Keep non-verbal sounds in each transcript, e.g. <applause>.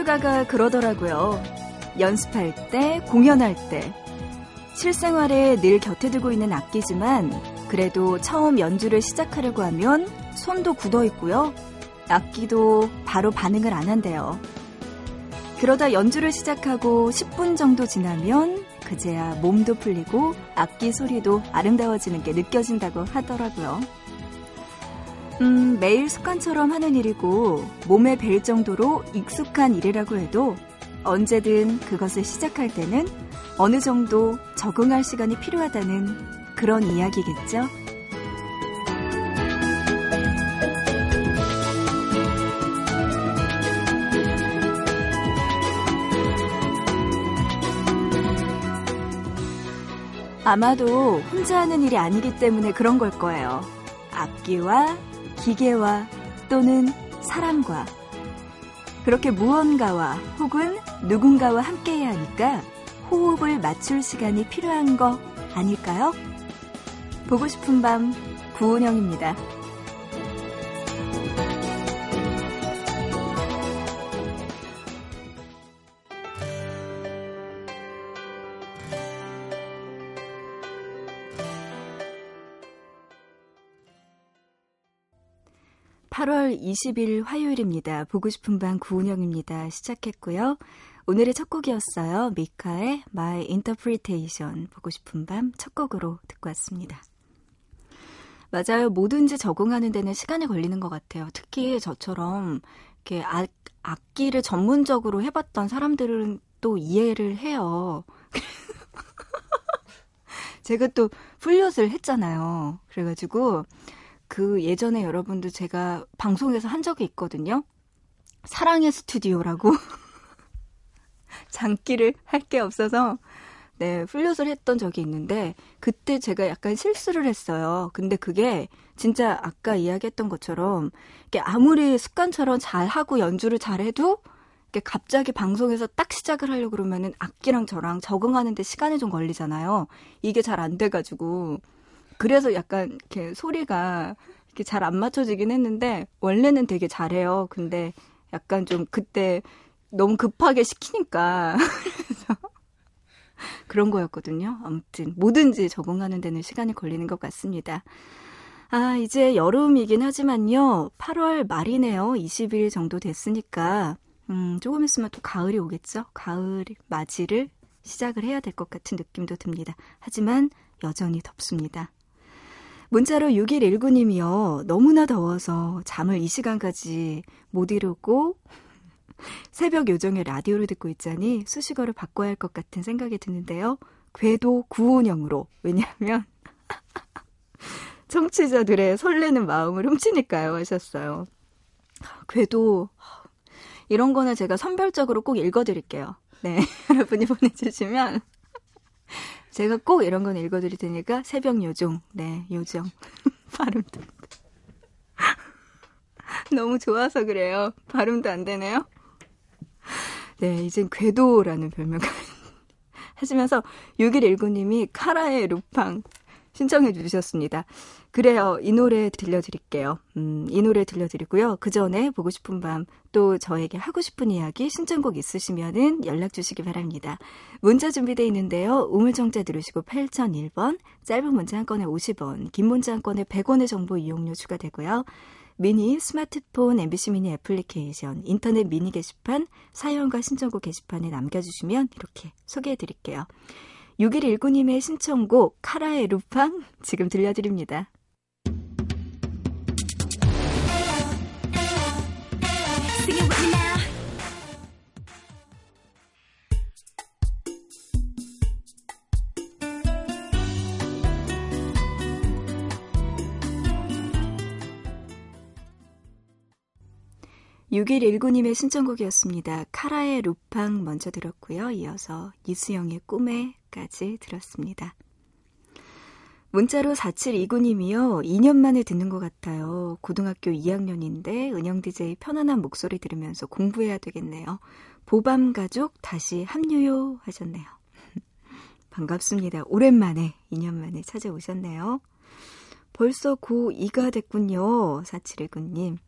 연주가가 그러더라고요. 연습할 때, 공연할 때. 실생활에 늘 곁에 두고 있는 악기지만 그래도 처음 연주를 시작하려고 하면 손도 굳어 있고요. 악기도 바로 반응을 안 한대요. 그러다 연주를 시작하고 10분 정도 지나면 그제야 몸도 풀리고 악기 소리도 아름다워지는 게 느껴진다고 하더라고요. 음, 매일 습관처럼 하는 일이고 몸에 벨 정도로 익숙한 일이라고 해도 언제든 그것을 시작할 때는 어느 정도 적응할 시간이 필요하다는 그런 이야기겠죠? 아마도 혼자 하는 일이 아니기 때문에 그런 걸 거예요. 악기와 기계와 또는 사람과 그렇게 무언가와 혹은 누군가와 함께해야 하니까 호흡을 맞출 시간이 필요한 거 아닐까요? 보고 싶은 밤 구은영입니다. 8월 20일 화요일입니다. 보고 싶은 밤 구은영입니다. 시작했고요. 오늘의 첫 곡이었어요. 미카의 My Interpretation 보고 싶은 밤 첫 곡으로 듣고 왔습니다. 맞아요. 뭐든지 적응하는 데는 시간이 걸리는 것 같아요. 특히 저처럼 이렇게 악, 악기를 전문적으로 해봤던 사람들은 또 이해를 해요. <laughs> 제가 또 플룻을 했잖아요. 그래가지고 그 예전에 여러분들 제가 방송에서 한 적이 있거든요. 사랑의 스튜디오라고 <laughs> 장기를 할 게 없어서 네, 플룻을 했던 적이 있는데 그때 제가 약간 실수를 했어요. 근데 그게 진짜 아까 이야기했던 것처럼 이게 아무리 습관처럼 잘 하고 연주를 잘 해도 이게 갑자기 방송에서 딱 시작을 하려고 그러면은 악기랑 저랑 적응하는데 시간이 좀 걸리잖아요. 이게 잘 안 돼가지고 그래서 약간 이렇게 소리가 이렇게 잘 안 맞춰지긴 했는데 원래는 되게 잘해요. 근데 약간 좀 그때 너무 급하게 시키니까 <laughs> 그런 거였거든요. 아무튼 뭐든지 적응하는 데는 시간이 걸리는 것 같습니다. 아, 이제 여름이긴 하지만요. 8월 말이네요. 20일 정도 됐으니까 음, 조금 있으면 또 가을이 오겠죠. 가을 맞이를 시작을 해야 될 것 같은 느낌도 듭니다. 하지만 여전히 덥습니다. 문자로 6119님이요. 너무나 더워서 잠을 이 시간까지 못 이루고 새벽 요정에 라디오를 듣고 있자니 수식어를 바꿔야 할 것 같은 생각이 드는데요. 궤도 구운형으로. 왜냐하면 <laughs> 청취자들의 설레는 마음을 훔치니까요. 하셨어요. 궤도 이런 거는 제가 선별적으로 꼭 읽어드릴게요. 네, <laughs> 여러분이 보내주시면 제가 꼭 이런 건 읽어드릴 테니까 새벽 요정, 네, 요정. <laughs> 발음도 <laughs> 너무 좋아서 그래요. 발음도 안 되네요. 네, 이젠 궤도라는 별명을 <laughs> 하시면서 6119님이 카라의 루팡 신청해 주셨습니다. 그래요. 이 노래 들려드릴게요. 음, 이 노래 들려드리고요. 그 전에 보고 싶은 밤 또 저에게 하고 싶은 이야기 신청곡 있으시면은 연락 주시기 바랍니다. 문자 준비되어 있는데요. 우물정자 들으시고 8001번, 짧은 문자 한 건에 50원, 긴 문자 한 건에 100원의 정보 이용료 추가되고요. 미니, 스마트폰, MBC 미니 애플리케이션, 인터넷 미니 게시판, 사연과 신청곡 게시판에 남겨주시면 이렇게 소개해 드릴게요. 6119님의 신청곡 카라의 루팡 지금 들려드립니다. 6119님의 신청곡이었습니다. 카라의 루팡 먼저 들었고요. 이어서 이수영의 꿈에까지 들었습니다. 문자로 4729님이요. 2년 만에 듣는 것 같아요. 고등학교 2학년인데 은영 DJ 편안한 목소리 들으면서 공부해야 되겠네요. 보밤 가족 다시 합류요 하셨네요. <laughs> 반갑습니다. 오랜만에 2년 만에 찾아오셨네요. 벌써 고2가 됐군요. 4719님.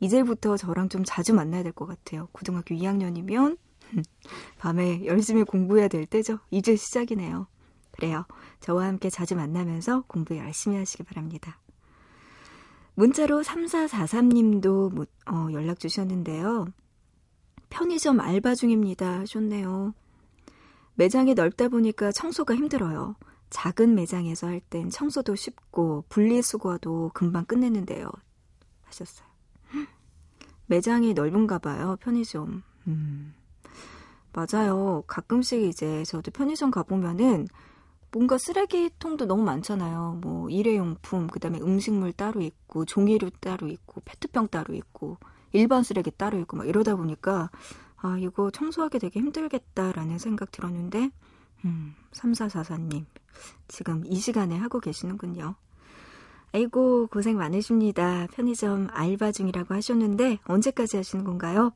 이제부터 저랑 좀 자주 만나야 될 것 같아요. 고등학교 2학년이면 <laughs> 밤에 열심히 공부해야 될 때죠. 이제 시작이네요. 그래요. 저와 함께 자주 만나면서 공부 열심히 하시기 바랍니다. 문자로 3443님도 어, 연락 주셨는데요. 편의점 알바 중입니다. 하셨네요. 매장이 넓다 보니까 청소가 힘들어요. 작은 매장에서 할 땐 청소도 쉽고 분리수거도 금방 끝내는데요. 하셨어요. 매장이 넓은가 봐요, 편의점. 음. 맞아요. 가끔씩 이제 저도 편의점 가보면은 뭔가 쓰레기통도 너무 많잖아요. 뭐 일회용품, 그다음에 음식물 따로 있고 종이류 따로 있고 페트병 따로 있고 일반 쓰레기 따로 있고 막 이러다 보니까 아, 이거 청소하기 되게 힘들겠다라는 생각 들었는데 음, 3444님 지금 이 시간에 하고 계시는군요. 아이고 고생 많으십니다. 편의점 알바 중이라고 하셨는데 언제까지 하시는 건가요?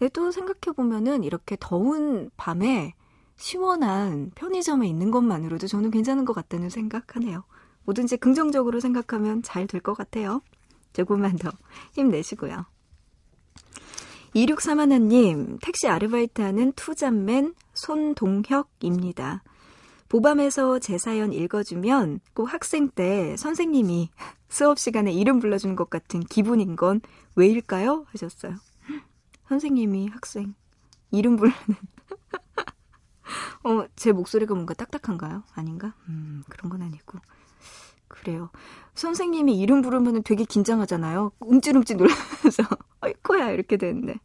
네, 또 생각해 보면은 이렇게 더운 밤에 시원한 편의점에 있는 것만으로도 저는 괜찮은 것 같다는 생각하네요. 뭐든지 긍정적으로 생각하면 잘 될 것 같아요. 조금만 더 힘내시고요. 2631님, 택시 아르바이트 하는 투잡맨 손동혁입니다. 보밤에서 제 사연 읽어주면 꼭 학생 때 선생님이 수업 시간에 이름 불러주는 것 같은 기분인 건 왜일까요? 하셨어요. 선생님이 학생 이름 부르는 <laughs> 어, 제 목소리가 뭔가 딱딱한가요? 아닌가? 음, 그런 건 아니고. 그래요. 선생님이 이름 부르면 되게 긴장하잖아요. 움찔움찔 놀라면서, <laughs> 어이코야, 이렇게 되는데.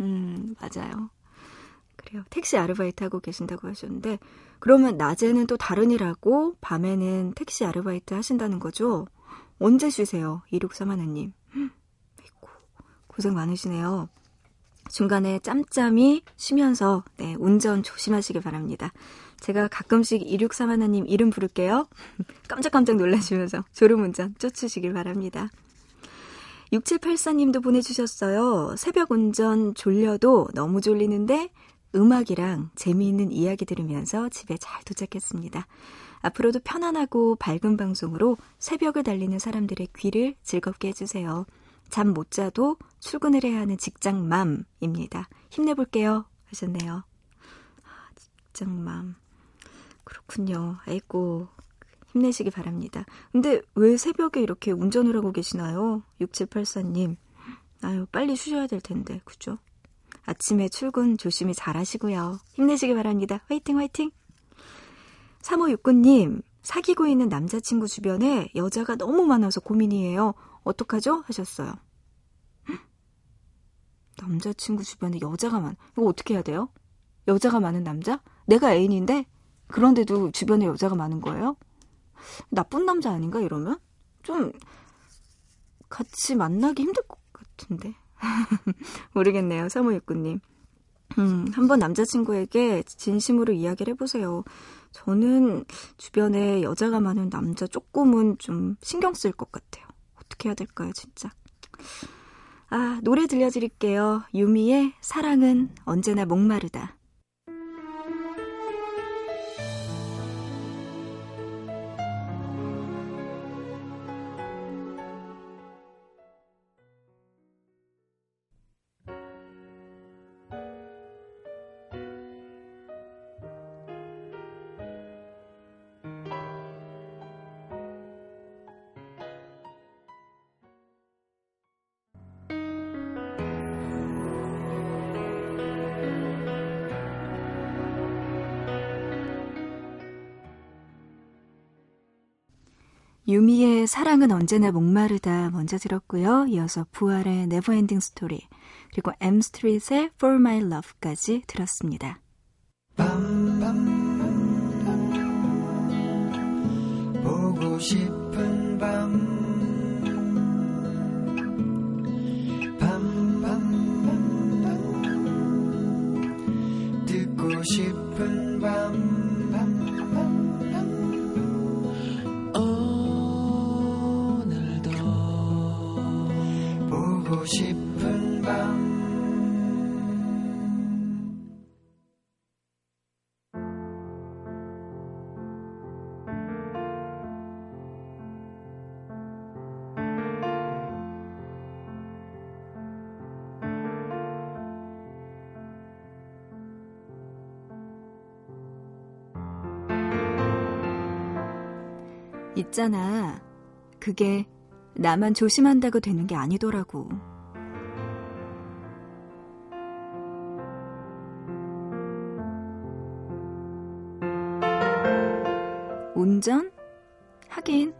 음, 맞아요. 그래요. 택시 아르바이트 하고 계신다고 하셨는데, 그러면 낮에는 또 다른 일 하고, 밤에는 택시 아르바이트 하신다는 거죠? 언제 쉬세요? 2631님. 아이고, 고생 많으시네요. 중간에 짬짬이 쉬면서 네, 운전 조심하시길 바랍니다. 제가 가끔씩 2631님 이름 부를게요. <laughs> 깜짝깜짝 놀라시면서 졸음운전 쫓으시길 바랍니다. 6784님도 보내주셨어요. 새벽 운전 졸려도 너무 졸리는데 음악이랑 재미있는 이야기 들으면서 집에 잘 도착했습니다. 앞으로도 편안하고 밝은 방송으로 새벽을 달리는 사람들의 귀를 즐겁게 해주세요. 잠 못 자도 출근을 해야 하는 직장맘입니다. 힘내볼게요. 하셨네요. 아, 직장맘. 그렇군요. 아이고, 힘내시기 바랍니다. 근데 왜 새벽에 이렇게 운전을 하고 계시나요? 6784님. 아유, 빨리 쉬셔야 될 텐데, 그죠? 아침에 출근 조심히 잘 하시고요. 힘내시기 바랍니다. 화이팅, 화이팅! 3569님, 사귀고 있는 남자친구 주변에 여자가 너무 많아서 고민이에요. 어떡하죠? 하셨어요. 남자친구 주변에 여자가 많, 이거 어떻게 해야 돼요? 여자가 많은 남자? 내가 애인인데? 그런데도 주변에 여자가 많은 거예요? 나쁜 남자 아닌가, 이러면? 좀, 같이 만나기 힘들 것 같은데. <laughs> 모르겠네요, 사모육구님. 음, 한번 남자친구에게 진심으로 이야기를 해보세요. 저는 주변에 여자가 많은 남자 조금은 좀 신경 쓸 것 같아요. 어떻게 해야 될까요, 진짜? 아, 노래 들려드릴게요. 유미의 사랑은 언제나 목마르다. 네, 사랑은 언제나 목마르다 먼저 들었고요. 이어서 부활의 Never Ending Story 그리고 M Street의 For My Love까지 들었습니다. 밤밤 보고 싶은 밤 밤밤 듣고 싶은 밤 싶은 밤 있잖아. 그게 나만 조심한다고 되는 게 아니더라고. 운전? 하긴,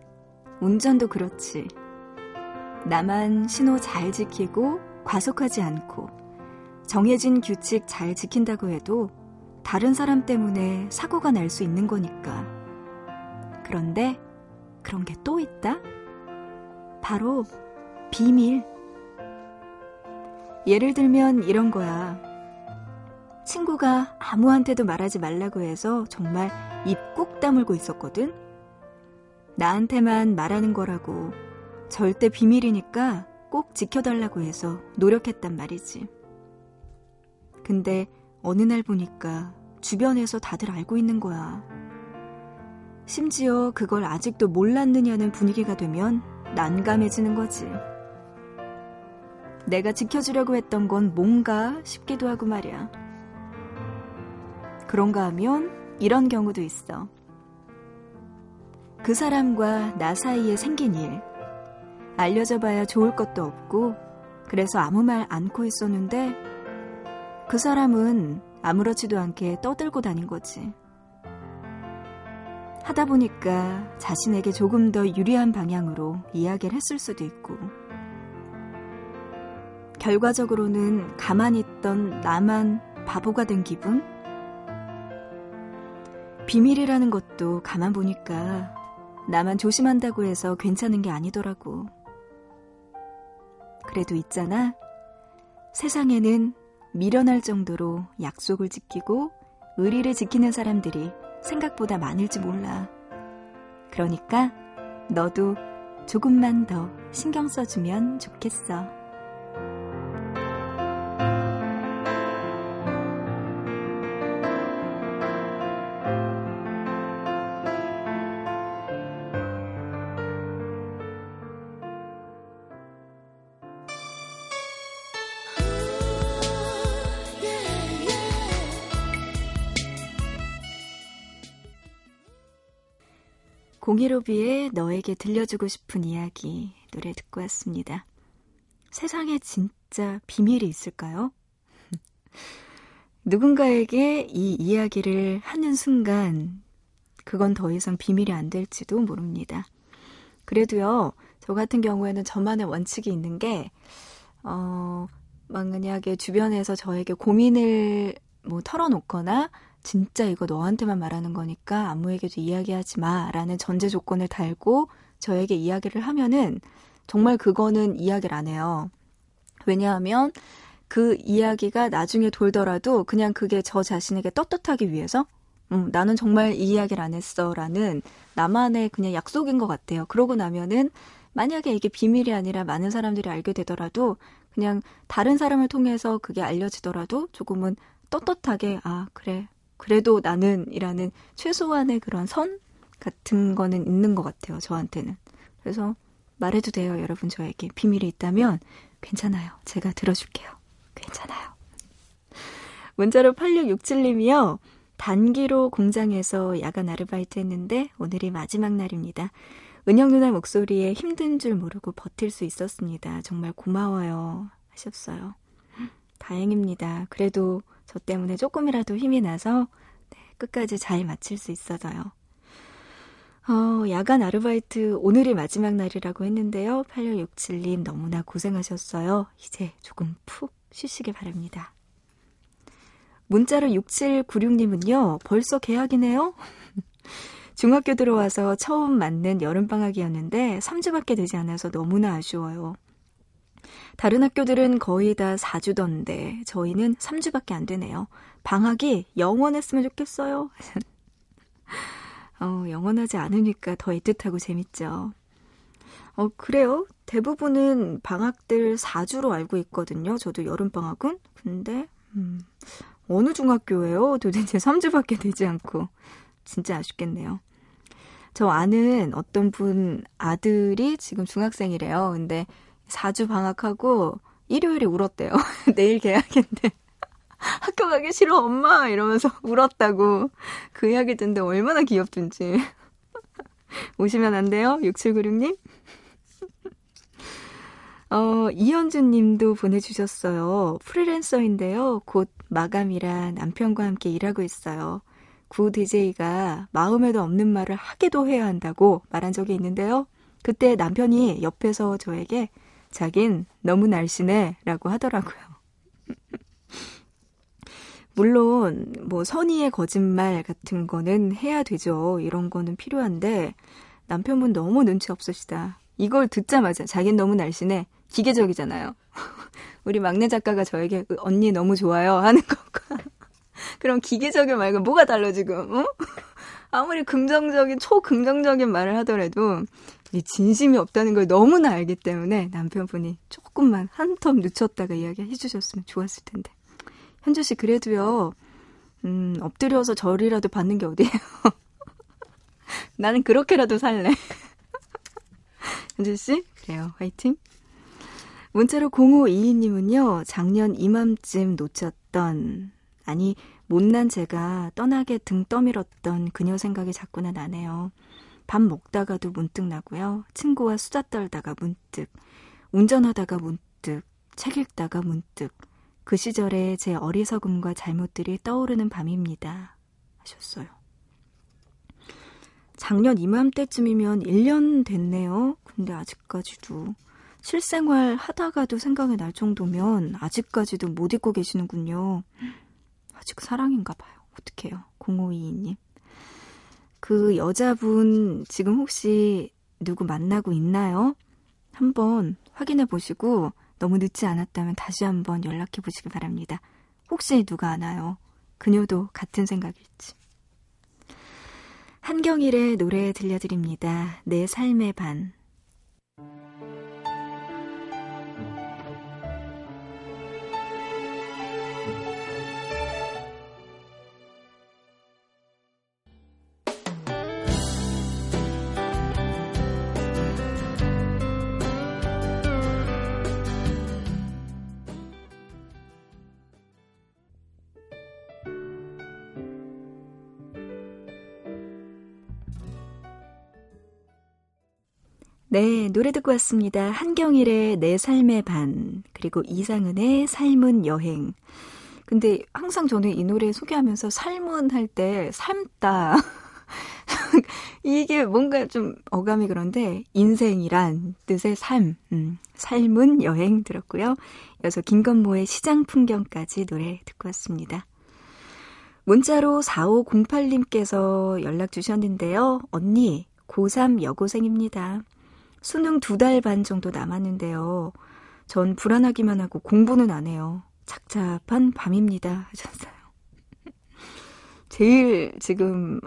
운전도 그렇지. 나만 신호 잘 지키고 과속하지 않고 정해진 규칙 잘 지킨다고 해도 다른 사람 때문에 사고가 날 수 있는 거니까. 그런데 그런 게 또 있다? 바로 비밀. 예를 들면 이런 거야. 친구가 아무한테도 말하지 말라고 해서 정말 입 꾹 다물고 있었거든? 나한테만 말하는 거라고 절대 비밀이니까 꼭 지켜달라고 해서 노력했단 말이지. 근데 어느 날 보니까 주변에서 다들 알고 있는 거야. 심지어 그걸 아직도 몰랐느냐는 분위기가 되면 난감해지는 거지. 내가 지켜주려고 했던 건 뭔가 싶기도 하고 말이야. 그런가 하면 이런 경우도 있어. 그 사람과 나 사이에 생긴 일. 알려져 봐야 좋을 것도 없고, 그래서 아무 말 않고 있었는데, 그 사람은 아무렇지도 않게 떠들고 다닌 거지. 하다 보니까 자신에게 조금 더 유리한 방향으로 이야기를 했을 수도 있고, 결과적으로는 가만히 있던 나만 바보가 된 기분? 비밀이라는 것도 가만 보니까 나만 조심한다고 해서 괜찮은 게 아니더라고. 그래도 있잖아. 세상에는 미련할 정도로 약속을 지키고 의리를 지키는 사람들이 생각보다 많을지 몰라. 그러니까 너도 조금만 더 신경 써주면 좋겠어. 공일오비의 너에게 들려주고 싶은 이야기 노래 듣고 왔습니다. 세상에 진짜 비밀이 있을까요? <laughs> 누군가에게 이 이야기를 하는 순간 그건 더 이상 비밀이 안 될지도 모릅니다. 그래도요, 저 같은 경우에는 저만의 원칙이 있는 게, 어, 만약에 주변에서 저에게 고민을 뭐 털어놓거나 진짜 이거 너한테만 말하는 거니까 아무에게도 이야기하지 마 라는 전제 조건을 달고 저에게 이야기를 하면은 정말 그거는 이야기를 안 해요. 왜냐하면 그 이야기가 나중에 돌더라도 그냥 그게 저 자신에게 떳떳하기 위해서 음, 나는 정말 이 이야기를 안 했어 라는 나만의 그냥 약속인 것 같아요. 그러고 나면은 만약에 이게 비밀이 아니라 많은 사람들이 알게 되더라도 그냥 다른 사람을 통해서 그게 알려지더라도 조금은 떳떳하게 아 그래 그래도 나는 이라는 최소한의 그런 선 같은 거는 있는 것 같아요. 저한테는. 그래서 말해도 돼요. 여러분 저에게 비밀이 있다면 괜찮아요. 제가 들어줄게요. 괜찮아요. 문자로 8667님이요. 단기로 공장에서 야간 아르바이트 했는데 오늘이 마지막 날입니다. 은영 누나 목소리에 힘든 줄 모르고 버틸 수 있었습니다. 정말 고마워요. 하셨어요. 다행입니다. 그래도 저 때문에 조금이라도 힘이 나서 네, 끝까지 잘 마칠 수 있어서요. 어, 야간 아르바이트 오늘이 마지막 날이라고 했는데요. 8667님 너무나 고생하셨어요. 이제 조금 푹 쉬시길 바랍니다. 문자로 6796님은요, 벌써 개학이네요? <laughs> 중학교 들어와서 처음 맞는 여름방학이었는데 3주밖에 되지 않아서 너무나 아쉬워요. 다른 학교들은 거의 다 4주던데 저희는 3주밖에 안 되네요. 방학이 영원했으면 좋겠어요. <laughs> 어, 영원하지 않으니까 더 애틋하고 재밌죠. 어, 그래요. 대부분은 방학들 4주로 알고 있거든요. 저도 여름방학은. 근데, 음, 어느 중학교예요? 도대체 3주밖에 되지 않고. 진짜 아쉽겠네요. 저 아는 어떤 분 아들이 지금 중학생이래요. 근데 4주 방학하고 일요일에 울었대요. <laughs> 내일 개학인데. <laughs> 학교 가기 싫어, 엄마! 이러면서 <laughs> 울었다고. 그 이야기 듣는데 얼마나 귀엽든지. 오시면 안 돼요? 6796님? 어, 이현준 님도 보내주셨어요. 프리랜서인데요. 곧 마감이라 남편과 함께 일하고 있어요. 구 DJ가 마음에도 없는 말을 하기도 해야 한다고 말한 적이 있는데요. 그때 남편이 옆에서 저에게 자긴 너무 날씬해 라고 하더라고요. 물론 뭐 선의의 거짓말 같은 거는 해야 되죠. 이런 거는 필요한데 남편분 너무 눈치 없으시다. 이걸 듣자마자 자긴 너무 날씬해. 기계적이잖아요. <laughs> 우리 막내 작가가 저에게 그 언니 너무 좋아요 하는 것과 <laughs> 그럼 기계적인 말과 뭐가 달라 지금? 어? 아무리 긍정적인 초긍정적인 말을 하더라도 이 진심이 없다는 걸 너무나 알기 때문에 남편분이 조금만 한 텀 늦췄다가 이야기 해 주셨으면 좋았을 텐데. 현주 씨 그래도요. 음, 엎드려서 절이라도 받는 게 어디예요? <laughs> 나는 그렇게라도 살래. <laughs> 현주 씨, 그래요. 화이팅. 문자로 0522님은요, 작년 이맘쯤 놓쳤던, 아니, 못난 제가 떠나게 등 떠밀었던 그녀 생각이 자꾸나 나네요. 밥 먹다가도 문득 나고요. 친구와 수다 떨다가 문득, 운전하다가 문득, 책 읽다가 문득, 그 시절의 제 어리석음과 잘못들이 떠오르는 밤입니다. 하셨어요. 작년 이맘때쯤이면 1년 됐네요. 근데 아직까지도 실생활 하다가도 생각이 날 정도면 아직까지도 못 잊고 계시는군요. 아직 사랑인가 봐요. 어떡해요. 0522님. 그 여자분 지금 혹시 누구 만나고 있나요? 한번 확인해 보시고 너무 늦지 않았다면 다시 한번 연락해 보시기 바랍니다. 혹시 누가 아나요? 그녀도 같은 생각일지. 한경일의 노래 들려드립니다. 내 삶의 반. 네, 노래 듣고 왔습니다. 한경일의 내 삶의 반, 그리고 이상은의 삶은 여행. 근데 항상 저는 이 노래 소개하면서 삶은 할 때 삶다. <laughs> 이게 뭔가 좀 어감이 그런데 인생이란 뜻의 삶, 음, 삶은 여행 들었고요. 이어서 김건모의 시장 풍경까지 노래 듣고 왔습니다. 문자로 4508님께서 연락 주셨는데요. 언니, 고3 여고생입니다. 수능 두 달 반 정도 남았는데요. 전 불안하기만 하고 공부는 안 해요. 착잡한 밤입니다. 하셨어요. <laughs> 제일 지금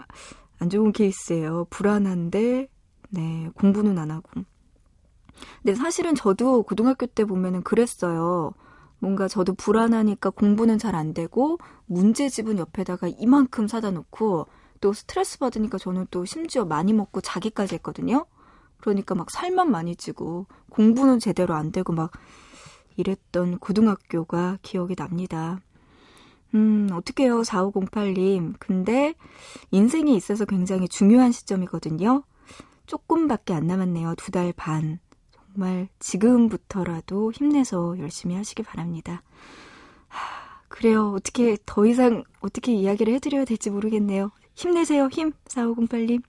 안 좋은 케이스예요. 불안한데, 네, 공부는 안 하고. 근데 사실은 저도 고등학교 때 보면은 그랬어요. 뭔가 저도 불안하니까 공부는 잘 안 되고, 문제집은 옆에다가 이만큼 사다 놓고, 또 스트레스 받으니까 저는 또 심지어 많이 먹고 자기까지 했거든요. 그러니까 막 살만 많이 찌고 공부는 제대로 안 되고 막 이랬던 고등학교가 기억이 납니다. 음, 어떡해요, 4508님. 근데 인생에 있어서 굉장히 중요한 시점이거든요. 조금밖에 안 남았네요. 두 달 반. 정말 지금부터라도 힘내서 열심히 하시기 바랍니다. 하, 그래요. 어떻게 더 이상 어떻게 이야기를 해드려야 될지 모르겠네요. 힘내세요, 힘. 4508님.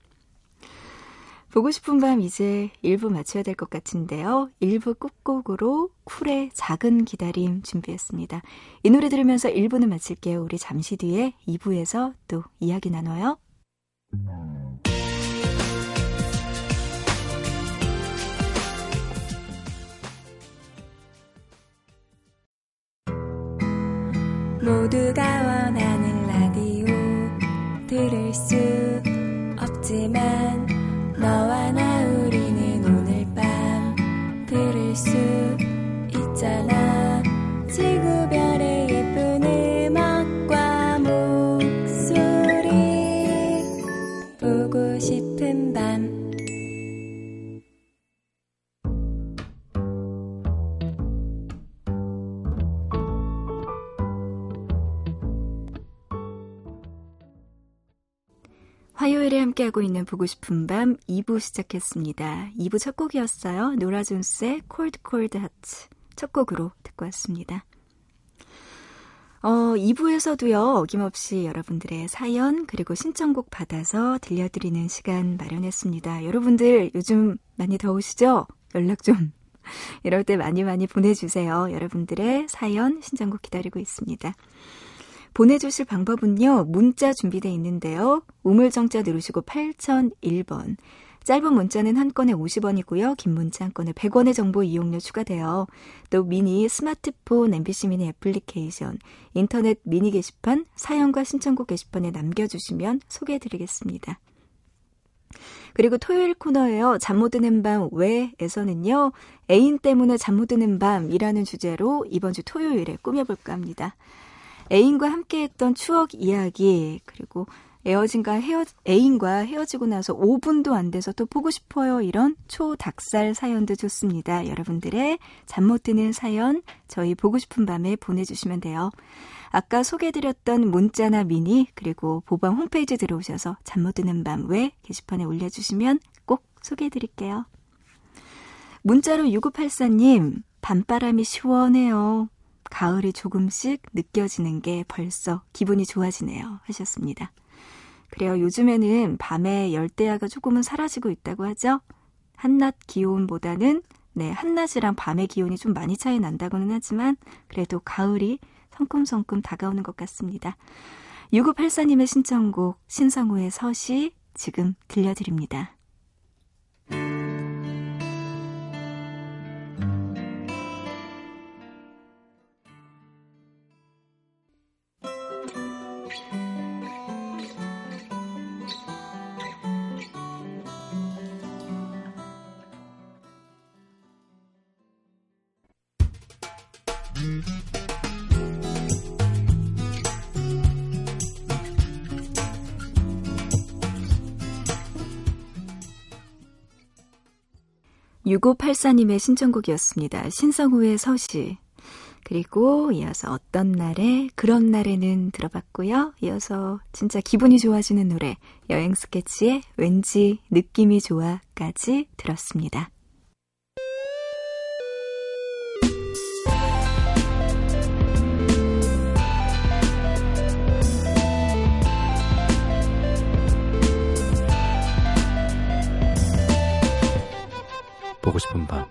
보고 싶은 밤 이제 1부 마쳐야 될 것 같은데요. 1부 끝곡으로 쿨의 작은 기다림 준비했습니다. 이 노래 들으면서 1부는 마칠게요. 우리 잠시 뒤에 2부에서 또 이야기 나눠요. 모두가 원하는 라디오 들을 수 없지만 들 함께하고 있는 보고 싶은 밤 2부 시작했습니다. 2부 첫 곡이었어요. 노라 존스의 콜드 콜드 하츠 첫 곡으로 듣고 왔습니다. 어, 2부에서도요, 어김없이 여러분들의 사연, 그리고 신청곡 받아서 들려드리는 시간 마련했습니다. 여러분들 요즘 많이 더우시죠? 연락 좀 <laughs> 이럴 때 많이 많이 보내주세요. 여러분들의 사연, 신청곡 기다리고 있습니다. 보내주실 방법은요. 문자 준비되어 있는데요. 우물정자 누르시고 8001번. 짧은 문자는 한 건에 50원이고요. 긴 문자 한 건에 100원의 정보 이용료 추가돼요. 또 미니 스마트폰 MBC 미니 애플리케이션, 인터넷 미니 게시판, 사연과 신청곡 게시판에 남겨주시면 소개해드리겠습니다. 그리고 토요일 코너에요. 잠 못 드는 밤 왜에서는요. 애인 때문에 잠 못 드는 밤이라는 주제로 이번 주 토요일에 꾸며볼까 합니다. 애인과 함께했던 추억 이야기 그리고 애어진과 헤어 애인과 헤어지고 나서 5분도 안 돼서 또 보고 싶어요 이런 초닭살 사연도 좋습니다. 여러분들의 잠 못 드는 사연 저희 보고 싶은 밤에 보내주시면 돼요. 아까 소개해드렸던 문자나 미니 그리고 보방 홈페이지 들어오셔서 잠 못 드는 밤왜 게시판에 올려주시면 꼭 소개해드릴게요. 문자로 6984님 밤바람이 시원해요. 가을이 조금씩 느껴지는 게 벌써 기분이 좋아지네요. 하셨습니다. 그래요. 요즘에는 밤에 열대야가 조금은 사라지고 있다고 하죠. 한낮 기온보다는 네, 한낮이랑 밤의 기온이 좀 많이 차이 난다고는 하지만 그래도 가을이 성큼성큼 다가오는 것 같습니다. 6984님의 신청곡 신성우의 서시 지금 들려드립니다. (6584님의) 신청곡이었습니다 신성우의 서시 그리고 이어서 어떤 날에 그런 날에는 들어봤고요. 이어서 진짜 기분이 좋아지는 노래 여행 스케치의 왠지 느낌이 좋아까지 들었습니다. 싶은 밤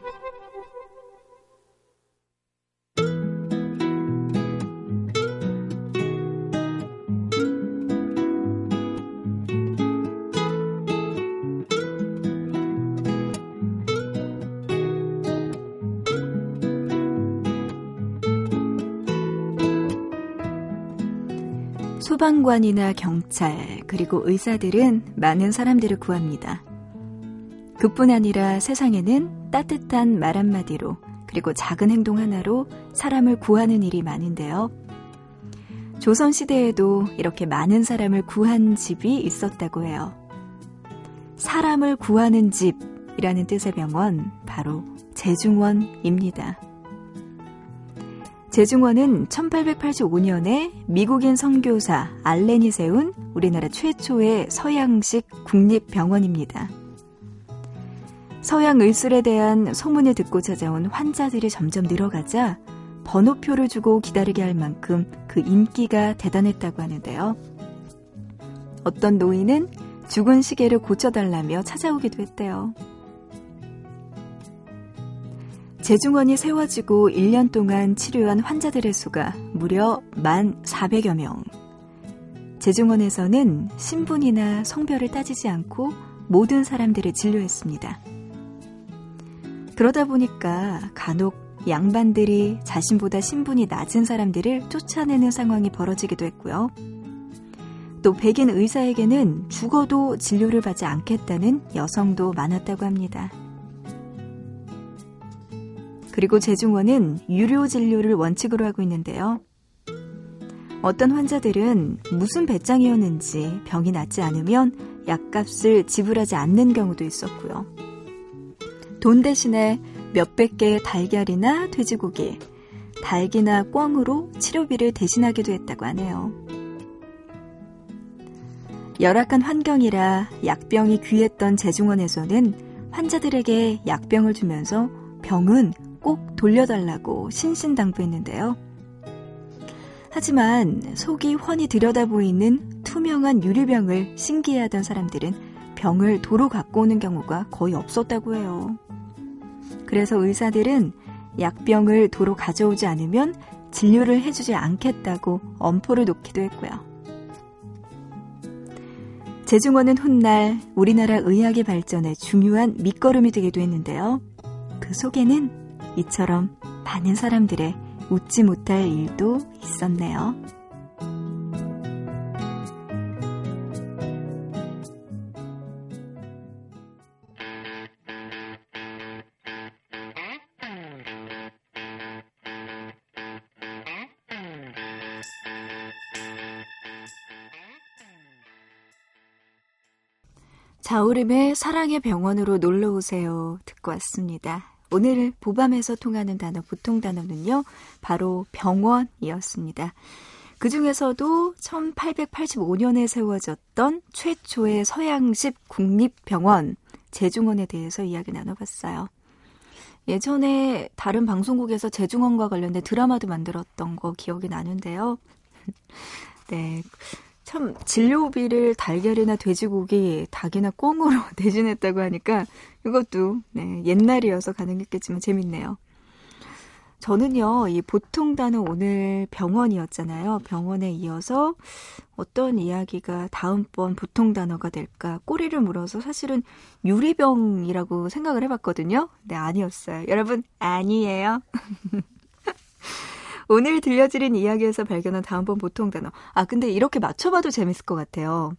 소방관이나 경찰, 그리고 의사들은 많은 사람들을 구합니다. 그뿐 아니라 세상에는 따뜻한 말 한마디로, 그리고 작은 행동 하나로 사람을 구하는 일이 많은데요. 조선시대에도 이렇게 많은 사람을 구한 집이 있었다고 해요. 사람을 구하는 집이라는 뜻의 병원, 바로 재중원입니다. 재중원은 1885년에 미국인 선교사 알렌이 세운 우리나라 최초의 서양식 국립병원입니다. 서양 의술에 대한 소문을 듣고 찾아온 환자들이 점점 늘어가자 번호표를 주고 기다리게 할 만큼 그 인기가 대단했다고 하는데요. 어떤 노인은 죽은 시계를 고쳐달라며 찾아오기도 했대요. 재중원이 세워지고 1년 동안 치료한 환자들의 수가 무려 1만 400여 명. 재중원에서는 신분이나 성별을 따지지 않고 모든 사람들을 진료했습니다. 그러다 보니까 간혹 양반들이 자신보다 신분이 낮은 사람들을 쫓아내는 상황이 벌어지기도 했고요. 또 백인 의사에게는 죽어도 진료를 받지 않겠다는 여성도 많았다고 합니다. 그리고 재중원은 유료 진료를 원칙으로 하고 있는데요. 어떤 환자들은 무슨 배짱이었는지 병이 낫지 않으면 약값을 지불하지 않는 경우도 있었고요. 돈 대신에 몇백 개의 달걀이나 돼지고기, 닭이나 꿩으로 치료비를 대신하기도 했다고 하네요. 열악한 환경이라 약병이 귀했던 재중원에서는 환자들에게 약병을 주면서 병은 꼭 돌려달라고 신신당부했는데요. 하지만 속이 훤히 들여다보이는 투명한 유리병을 신기해하던 사람들은 병을 도로 갖고 오는 경우가 거의 없었다고 해요. 그래서 의사들은 약병을 도로 가져오지 않으면 진료를 해주지 않겠다고 엄포를 놓기도 했고요. 재중원은 훗날 우리나라 의학의 발전에 중요한 밑거름이 되기도 했는데요. 그 속에는 이처럼 많은 사람들의 웃지 못할 일도 있었네요. 자우림의 사랑의 병원으로 놀러 오세요. 듣고 왔습니다. 오늘 보밤에서 통하는 단어, 보통 단어는요, 바로 병원이었습니다. 그 중에서도 1885년에 세워졌던 최초의 서양식 국립병원, 제중원에 대해서 이야기 나눠봤어요. 예전에 다른 방송국에서 제중원과 관련된 드라마도 만들었던 거 기억이 나는데요. <laughs> 네. 참 진료비를 달걀이나 돼지고기, 닭이나 꽁으로 <laughs> 대신했다고 하니까 이것도 네, 옛날이어서 가능했겠지만 재밌네요. 저는요, 이 보통 단어 오늘 병원이었잖아요. 병원에 이어서 어떤 이야기가 다음번 보통 단어가 될까 꼬리를 물어서 사실은 유리병이라고 생각을 해봤거든요. 네, 아니었어요. 여러분, 아니에요. <laughs> 오늘 들려드린 이야기에서 발견한 다음번 보통 단어. 아, 근데 이렇게 맞춰봐도 재밌을 것 같아요.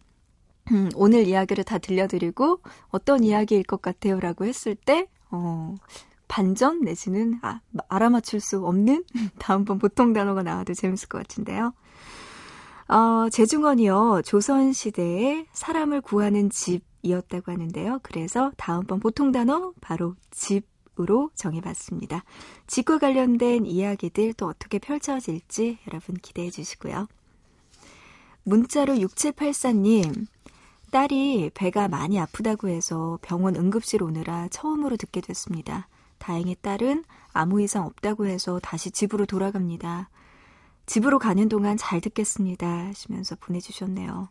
음, 오늘 이야기를 다 들려드리고 어떤 이야기일 것 같아요 라고 했을 때, 어, 반전 내지는 아, 알아맞힐 수 없는 <laughs> 다음번 보통 단어가 나와도 재밌을 것 같은데요. 어, 재중원이요. 조선시대에 사람을 구하는 집이었다고 하는데요. 그래서 다음번 보통 단어 바로 집 으로 정해봤습니다. 집과 관련된 이야기들 또 어떻게 펼쳐질지 여러분 기대해 주시고요. 문자로 6784님, 딸이 배가 많이 아프다고 해서 병원 응급실 오느라 처음으로 듣게 됐습니다. 다행히 딸은 아무 이상 없다고 해서 다시 집으로 돌아갑니다. 집으로 가는 동안 잘 듣겠습니다. 하시면서 보내주셨네요.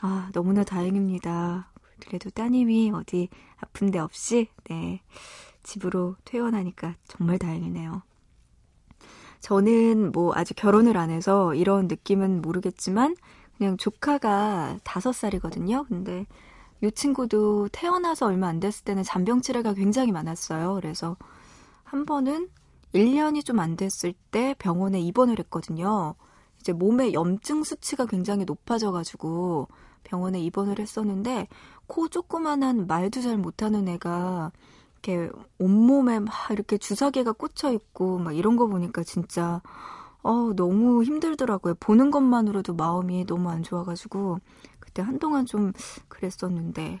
아, 너무나 다행입니다. 그래도 따님이 어디 아픈 데 없이, 네. 집으로 퇴원하니까 정말 다행이네요. 저는 뭐 아직 결혼을 안 해서 이런 느낌은 모르겠지만 그냥 조카가 다섯 살이거든요. 근데 이 친구도 태어나서 얼마 안 됐을 때는 잔병 치레가 굉장히 많았어요. 그래서 한 번은 1년이 좀 안 됐을 때 병원에 입원을 했거든요. 이제 몸에 염증 수치가 굉장히 높아져가지고 병원에 입원을 했었는데 코 조그만한 말도 잘 못하는 애가 이렇게 온몸에 막 이렇게 주사기가 꽂혀 있고 막 이런 거 보니까 진짜 어 너무 힘들더라고요. 보는 것만으로도 마음이 너무 안 좋아가지고 그때 한동안 좀 그랬었는데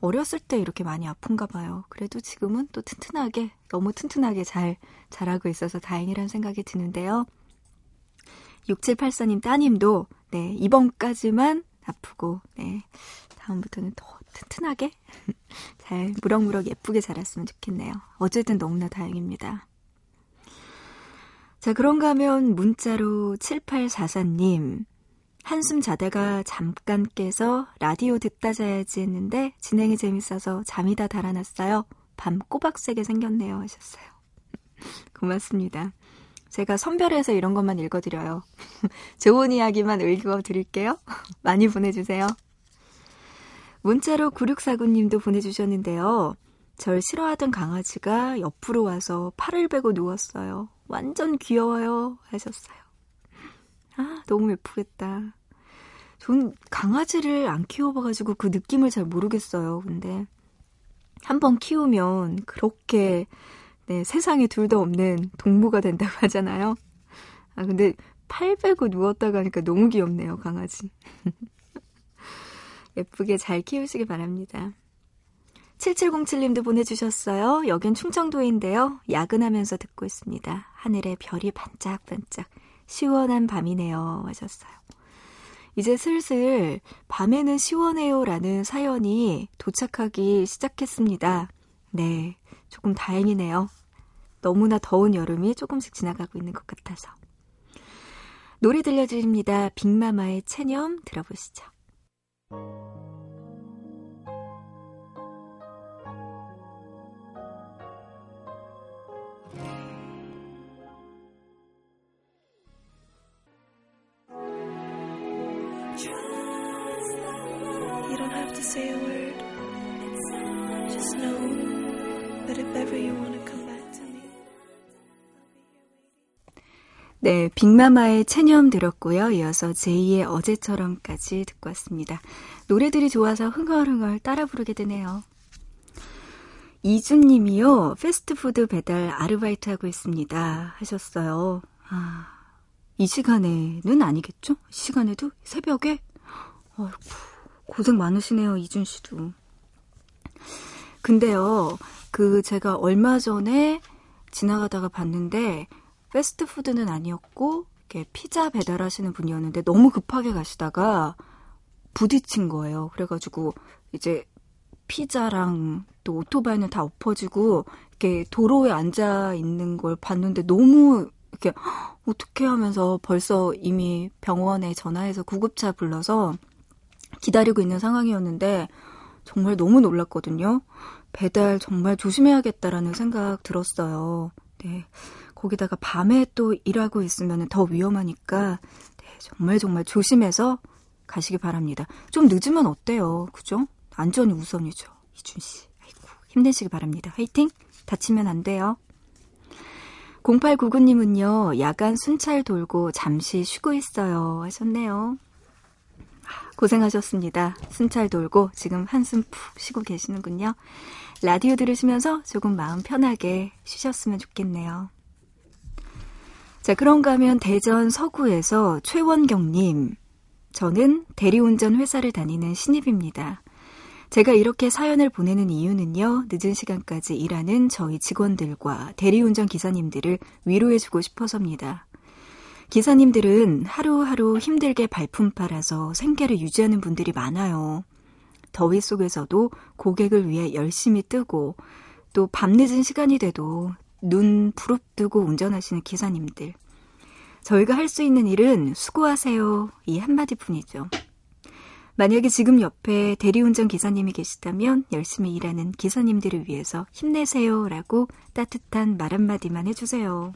어렸을 때 이렇게 많이 아픈가 봐요. 그래도 지금은 또 튼튼하게 너무 튼튼하게 잘 자라고 있어서 다행이라는 생각이 드는데요. 6784님 따님도 네 이번까지만 아프고 네 다음부터는 더 튼튼하게 <laughs> 잘 무럭무럭 예쁘게 자랐으면 좋겠네요. 어쨌든 너무나 다행입니다. 자, 그런가 하면 문자로 7844님. 한숨 자다가 잠깐 깨서 라디오 듣다 자야지 했는데 진행이 재밌어서 잠이 다 달아났어요. 밤 꼬박 새게 생겼네요. 하셨어요. <laughs> 고맙습니다. 제가 선별해서 이런 것만 읽어드려요. <laughs> 좋은 이야기만 읽어드릴게요. 많이 보내주세요. 문자로 9649님도 보내주셨는데요. 절 싫어하던 강아지가 옆으로 와서 팔을 베고 누웠어요. 완전 귀여워요. 하셨어요. 아, 너무 예쁘겠다. 전 강아지를 안 키워봐가지고 그 느낌을 잘 모르겠어요. 근데 한번 키우면 그렇게 네, 세상에 둘도 없는 동무가 된다고 하잖아요. 아, 근데 팔 베고 누웠다고 하니까 너무 귀엽네요, 강아지. <laughs> 예쁘게 잘 키우시기 바랍니다. 7707님도 보내주셨어요. 여긴 충청도인데요. 야근하면서 듣고 있습니다. 하늘에 별이 반짝반짝 시원한 밤이네요. 하셨어요. 이제 슬슬 밤에는 시원해요 라는 사연이 도착하기 시작했습니다. 네, 조금 다행이네요. 너무나 더운 여름이 조금씩 지나가고 있는 것 같아서. 노래 들려드립니다. 빅마마의 체념 들어보시죠. To say a word. Just know that if ever you want to come back to me, 네, 빅마마의 체념 들었고요. 이어서 제이의 어제처럼까지 듣고 왔습니다. 노래들이 좋아서 흥얼흥얼 따라 부르게 되네요. 이준님이요, 패스트푸드 배달 아르바이트 하고 있습니다. 하셨어요. 아, 이 시간에는 아니겠죠? 이 시간에도? 새벽에? 어이구, 고생 많으시네요, 이준 씨도. 근데요, 그 제가 얼마 전에 지나가다가 봤는데 패스트푸드는 아니었고 이렇게 피자 배달하시는 분이었는데 너무 급하게 가시다가 부딪힌 거예요. 그래가지고 이제 피자랑 또 오토바이는 다 엎어지고 이렇게 도로에 앉아 있는 걸 봤는데 너무 이렇게 "헉, 어떻게 하면서 벌써 이미 병원에 전화해서 구급차 불러서 기다리고 있는 상황이었는데 정말 너무 놀랐거든요. 배달 정말 조심해야겠다라는 생각 들었어요. 네. 거기다가 밤에 또 일하고 있으면 더 위험하니까 네, 정말 정말 조심해서 가시기 바랍니다. 좀 늦으면 어때요? 그죠? 안전이 우선이죠. 이준 씨. 아이고, 힘내시기 바랍니다. 화이팅! 다치면 안 돼요. 0899님은요, 야간 순찰 돌고 잠시 쉬고 있어요. 하셨네요. 고생하셨습니다. 순찰 돌고 지금 한숨 푹 쉬고 계시는군요. 라디오 들으시면서 조금 마음 편하게 쉬셨으면 좋겠네요. 자, 그런가 하면 대전 서구에서 최원경님. 저는 대리운전 회사를 다니는 신입입니다. 제가 이렇게 사연을 보내는 이유는요, 늦은 시간까지 일하는 저희 직원들과 대리운전 기사님들을 위로해주고 싶어서입니다. 기사님들은 하루하루 힘들게 발품 팔아서 생계를 유지하는 분들이 많아요. 더위 속에서도 고객을 위해 열심히 뜨고 또 밤늦은 시간이 돼도 눈 부릅뜨고 운전하시는 기사님들. 저희가 할 수 있는 일은 수고하세요. 이 한마디 뿐이죠. 만약에 지금 옆에 대리운전 기사님이 계시다면 열심히 일하는 기사님들을 위해서 힘내세요. 라고 따뜻한 말 한마디만 해주세요.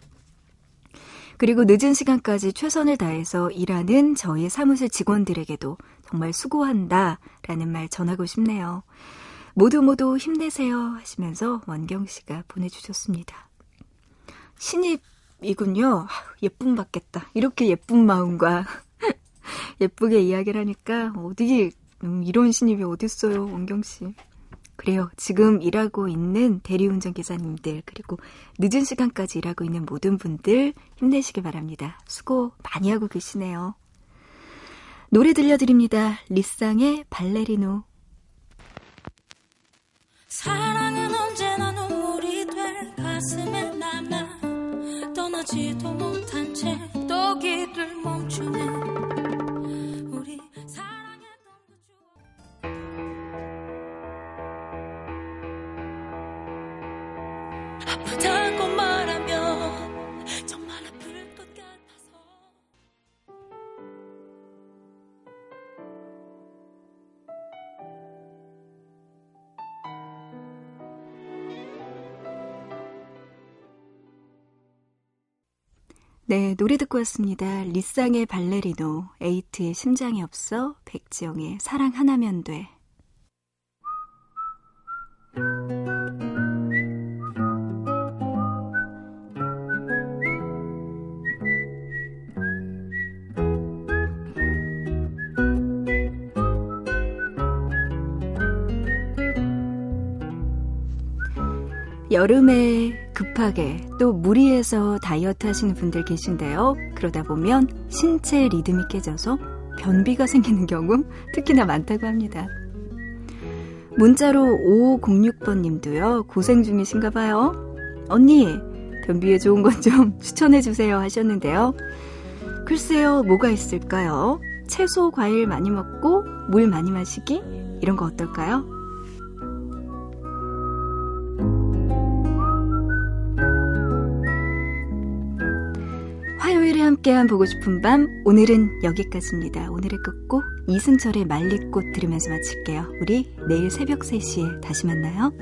그리고 늦은 시간까지 최선을 다해서 일하는 저희 사무실 직원들에게도 정말 수고한다 라는 말 전하고 싶네요. 모두 모두 힘내세요 하시면서 원경 씨가 보내주셨습니다. 신입이군요. 예쁨 받겠다. 이렇게 예쁜 마음과 <laughs> 예쁘게 이야기를 하니까 어디 음, 이런 신입이 어딨어요, 원경 씨. 그래요. 지금 일하고 있는 대리운전 기사님들 그리고 늦은 시간까지 일하고 있는 모든 분들 힘내시길 바랍니다. 수고 많이 하고 계시네요. 노래 들려드립니다. 리쌍의 발레리노. 사랑은 언제나 눈물이 될 가슴에 남아 떠나지도 못한 채 또 길을 멈추네 네, 노래 듣고 왔습니다. 리쌍의 발레리노, 에이트의 심장이 없어, 백지영의 사랑 하나면 돼. 여름에 급하게 또 무리해서 다이어트 하시는 분들 계신데요. 그러다 보면 신체 리듬이 깨져서 변비가 생기는 경우 특히나 많다고 합니다. 문자로 5506번 님도요, 고생 중이신가 봐요. 언니, 변비에 좋은 것좀 <laughs> 추천해 주세요 하셨는데요. 글쎄요, 뭐가 있을까요? 채소, 과일 많이 먹고 물 많이 마시기? 이런 거 어떨까요? 함께한 보고 싶은 밤 오늘은 여기까지입니다. 오늘의 끝곡 이승철의 말리꽃 들으면서 마칠게요. 우리 내일 새벽 3시에 다시 만나요.